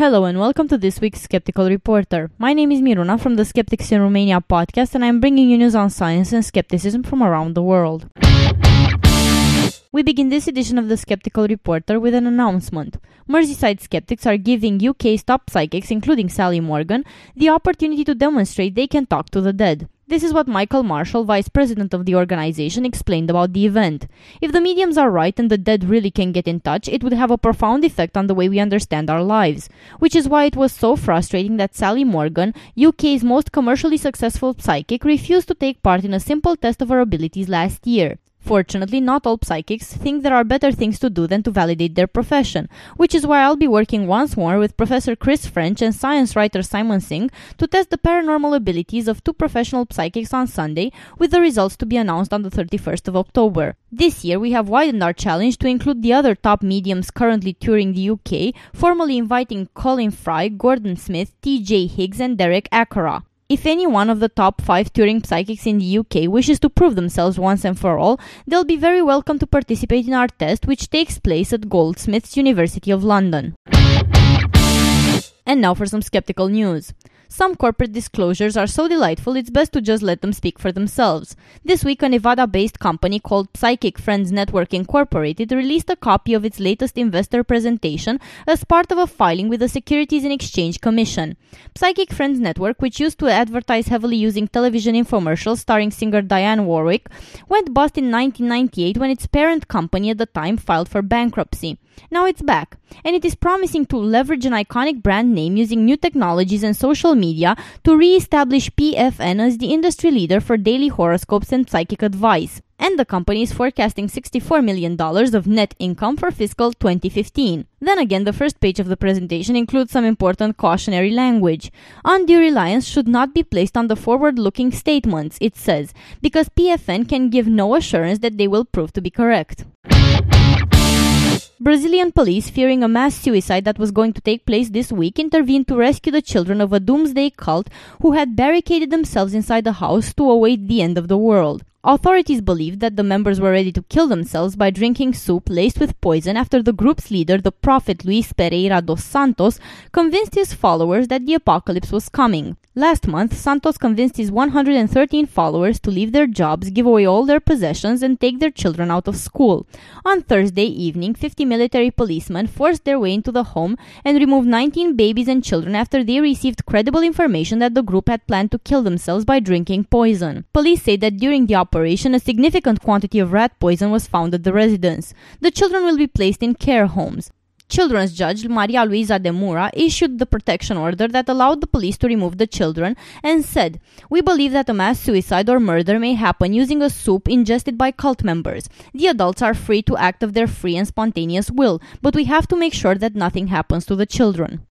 Hello and welcome to this week's Skeptical Reporter. My name is Miruna from the Skeptics in Romania podcast, and I'm bringing you news on science and skepticism from around the world. We begin this edition of the Skeptical Reporter with an announcement. Merseyside skeptics are giving UK's top psychics, including Sally Morgan, the opportunity to demonstrate they can talk to the dead. This is what Michael Marshall, vice president of the organization, explained about the event. If the mediums are right and the dead really can get in touch, it would have a profound effect on the way we understand our lives. Which is why it was so frustrating that Sally Morgan, UK's most commercially successful psychic, refused to take part in a simple test of her abilities last year. Fortunately, not all psychics think there are better things to do than to validate their profession, which is why I'll be working once more with Professor Chris French and science writer Simon Singh to test the paranormal abilities of two professional psychics on Sunday, with the results to be announced on the 31st of October. This year, we have widened our challenge to include the other top mediums currently touring the UK, formally inviting Colin Fry, Gordon Smith, TJ Higgs, and Derek Acorah. If any one of the top 5 touring psychics in the UK wishes to prove themselves once and for all, they'll be very welcome to participate in our test, which takes place at Goldsmiths, University of London. And now for some skeptical news. Some corporate disclosures are so delightful it's best to just let them speak for themselves. This week, a Nevada based company called Psychic Friends Network Incorporated released a copy of its latest investor presentation as part of a filing with the Securities and Exchange Commission. Psychic Friends Network, which used to advertise heavily using television infomercials starring singer Dionne Warwick, went bust in 1998 when its parent company at the time filed for bankruptcy. Now it's back, and it is promising to leverage an iconic brand name using new technologies and social media to re establish PFN as the industry leader for daily horoscopes and psychic advice. And the company is forecasting $64 million of net income for fiscal 2015. Then again, the first page of the presentation includes some important cautionary language. Undue reliance should not be placed on the forward looking statements, it says, because PFN can give no assurance that they will prove to be correct. Brazilian police, fearing a mass suicide that was going to take place this week, intervened to rescue the children of a doomsday cult who had barricaded themselves inside the house to await the end of the world. Authorities believed that the members were ready to kill themselves by drinking soup laced with poison after the group's leader, the prophet Luis Pereira dos Santos, convinced his followers that the apocalypse was coming. Last month, Santos convinced his 113 followers to leave their jobs, give away all their possessions, and take their children out of school. On Thursday evening, 50 military policemen forced their way into the home and removed 19 babies and children after they received credible information that the group had planned to kill themselves by drinking poison. Police say that during the operation, a significant quantity of rat poison was found at the residence. The children will be placed in care homes. Children's judge Maria Luisa de Moura issued the protection order that allowed the police to remove the children and said, We believe that a mass suicide or murder may happen using a soup ingested by cult members. The adults are free to act of their free and spontaneous will, but we have to make sure that nothing happens to the children.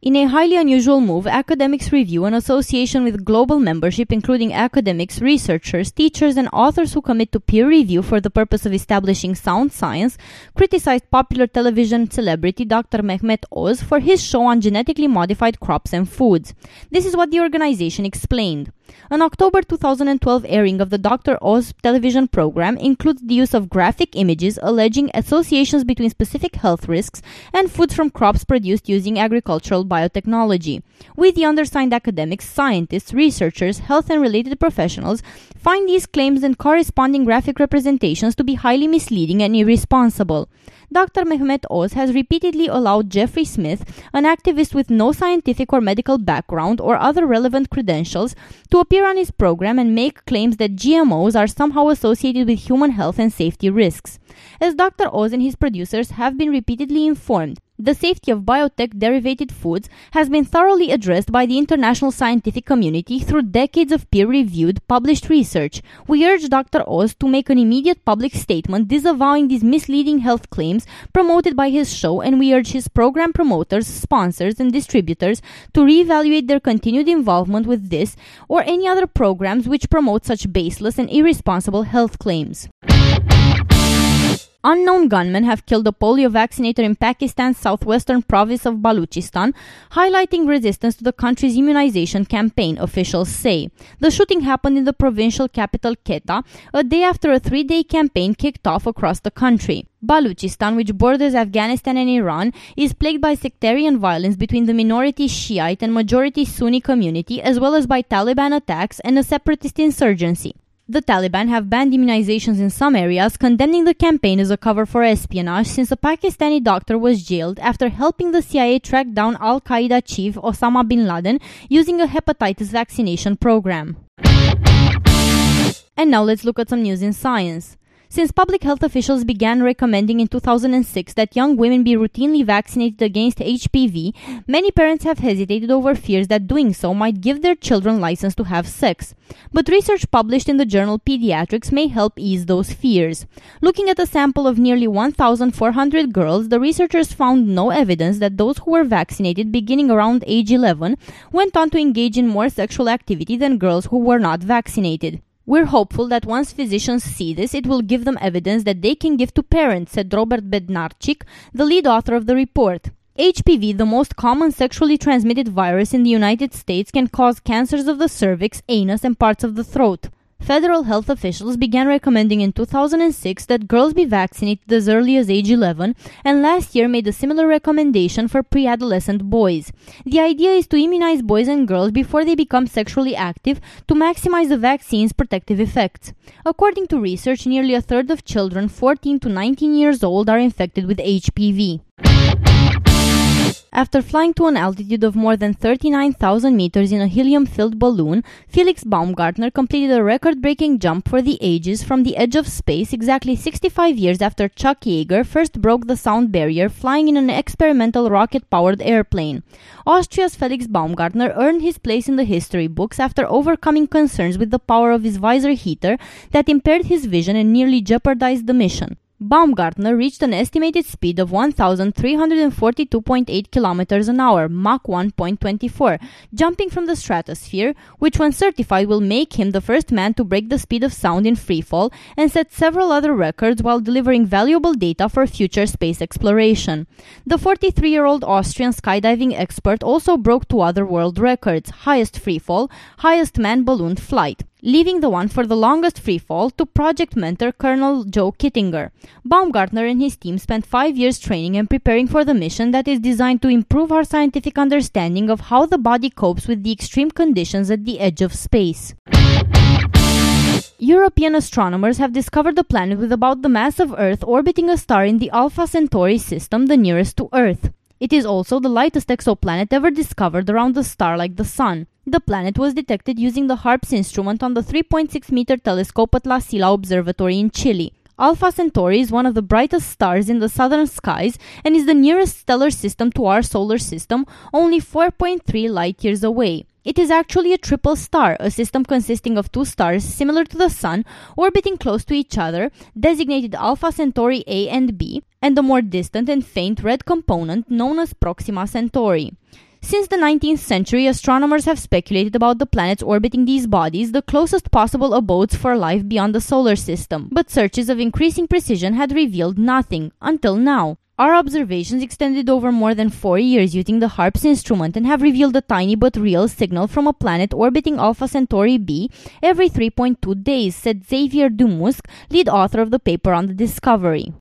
In a highly unusual move, Academics Review, an association with global membership including academics, researchers, teachers, and authors who commit to peer review for the purpose of establishing sound science, criticized popular television celebrity Dr. Mehmet Oz for his show on genetically modified crops and foods. This is what the organization explained. An October 2012 airing of the Dr. Oz television program includes the use of graphic images alleging associations between specific health risks and foods from crops produced using agricultural biotechnology. We, the undersigned academics, scientists, researchers, health and related professionals, find these claims and corresponding graphic representations to be highly misleading and irresponsible. Dr. Mehmet Oz has repeatedly allowed Jeffrey Smith, an activist with no scientific or medical background or other relevant credentials, to appear on his program and make claims that GMOs are somehow associated with human health and safety risks. As Dr. Oz and his producers have been repeatedly informed, the safety of biotech derivated foods has been thoroughly addressed by the international scientific community through decades of peer reviewed, published research. We urge Dr. Oz to make an immediate public statement disavowing these misleading health claims promoted by his show, and we urge his program promoters, sponsors, and distributors to reevaluate their continued involvement with this or any other programs which promote such baseless and irresponsible health claims. Unknown gunmen have killed a polio vaccinator in Pakistan's southwestern province of Balochistan, highlighting resistance to the country's immunization campaign, officials say. The shooting happened in the provincial capital Quetta, a day after a three day campaign kicked off across the country. Balochistan, which borders Afghanistan and Iran, is plagued by sectarian violence between the minority Shiite and majority Sunni community, as well as by Taliban attacks and a separatist insurgency. The Taliban have banned immunizations in some areas, condemning the campaign as a cover for espionage since a Pakistani doctor was jailed after helping the CIA track down Al Qaeda chief Osama bin Laden using a hepatitis vaccination program. And now let's look at some news in science. Since public health officials began recommending in 2006 that young women be routinely vaccinated against HPV, many parents have hesitated over fears that doing so might give their children license to have sex. But research published in the journal Pediatrics may help ease those fears. Looking at a sample of nearly 1,400 girls, the researchers found no evidence that those who were vaccinated beginning around age 11 went on to engage in more sexual activity than girls who were not vaccinated. We're hopeful that once physicians see this, it will give them evidence that they can give to parents, said Robert Bednarczyk, the lead author of the report. HPV, the most common sexually transmitted virus in the United States, can cause cancers of the cervix, anus, and parts of the throat. Federal health officials began recommending in 2006 that girls be vaccinated as early as age 11 and last year made a similar recommendation for pre-adolescent boys. The idea is to immunize boys and girls before they become sexually active to maximize the vaccine's protective effects. According to research, nearly a third of children 14 to 19 years old are infected with HPV. After flying to an altitude of more than 39,000 meters in a helium filled balloon, Felix Baumgartner completed a record breaking jump for the ages from the edge of space exactly 65 years after Chuck Yeager first broke the sound barrier flying in an experimental rocket powered airplane. Austria's Felix Baumgartner earned his place in the history books after overcoming concerns with the power of his visor heater that impaired his vision and nearly jeopardized the mission. Baumgartner reached an estimated speed of 1,342.8 km an hour, Mach 1.24, jumping from the stratosphere, which when certified will make him the first man to break the speed of sound in freefall and set several other records while delivering valuable data for future space exploration. The 43-year-old Austrian skydiving expert also broke two other world records, highest freefall, highest manned balloon flight leaving the one for the longest freefall to project mentor Colonel Joe Kittinger. Baumgartner and his team spent five years training and preparing for the mission that is designed to improve our scientific understanding of how the body copes with the extreme conditions at the edge of space. European astronomers have discovered a planet with about the mass of Earth orbiting a star in the Alpha Centauri system, the nearest to Earth. It is also the lightest exoplanet ever discovered around a star like the Sun. The planet was detected using the HARPS instrument on the 3.6 meter telescope at La Silla Observatory in Chile. Alpha Centauri is one of the brightest stars in the southern skies and is the nearest stellar system to our solar system, only 4.3 light years away. It is actually a triple star, a system consisting of two stars similar to the Sun, orbiting close to each other, designated Alpha Centauri A and B, and a more distant and faint red component known as Proxima Centauri. Since the 19th century, astronomers have speculated about the planets orbiting these bodies, the closest possible abodes for life beyond the solar system. But searches of increasing precision had revealed nothing, until now. Our observations extended over more than four years using the HARPS instrument and have revealed a tiny but real signal from a planet orbiting Alpha Centauri b every 3.2 days, said Xavier Dumusque, lead author of the paper on the discovery.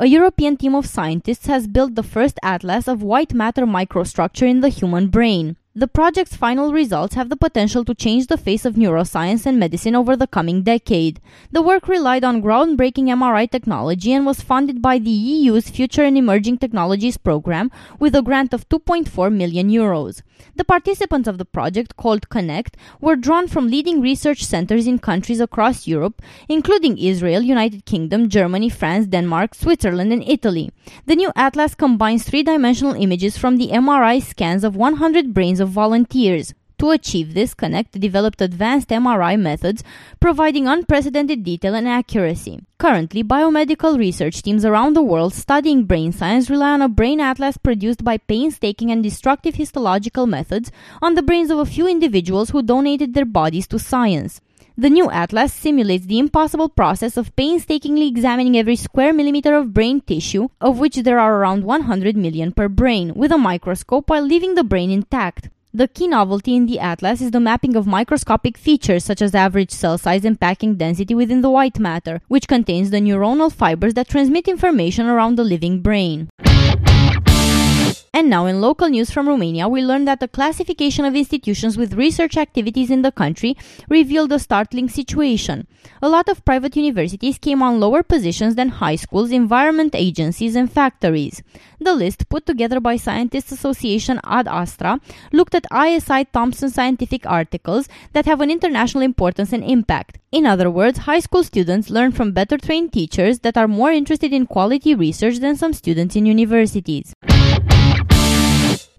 A European team of scientists has built the first atlas of white matter microstructure in the human brain. The project's final results have the potential to change the face of neuroscience and medicine over the coming decade. The work relied on groundbreaking MRI technology and was funded by the EU's Future and Emerging Technologies program with a grant of 2.4 million euros. The participants of the project, called Connect, were drawn from leading research centers in countries across Europe, including Israel, United Kingdom, Germany, France, Denmark, Switzerland, and Italy. The new atlas combines three-dimensional images from the MRI scans of 100 brains of volunteers. To achieve this, Connect developed advanced MRI methods, providing unprecedented detail and accuracy. Currently, biomedical research teams around the world studying brain science rely on a brain atlas produced by painstaking and destructive histological methods on the brains of a few individuals who donated their bodies to science. The new atlas simulates the impossible process of painstakingly examining every square millimeter of brain tissue, of which there are around 100 million per brain, with a microscope while leaving the brain intact. The key novelty in the atlas is the mapping of microscopic features such as average cell size and packing density within the white matter, which contains the neuronal fibers that transmit information around the living brain. And now, in local news from Romania, we learned that the classification of institutions with research activities in the country revealed a startling situation. A lot of private universities came on lower positions than high schools, environment agencies, and factories. The list, put together by Scientists Association Ad Astra, looked at ISI Thomson scientific articles that have an international importance and impact. In other words, high school students learn from better trained teachers that are more interested in quality research than some students in universities.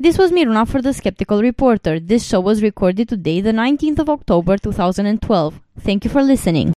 This was Miruna for the Skeptical Reporter. This show was recorded today, the 19th of October 2012. Thank you for listening.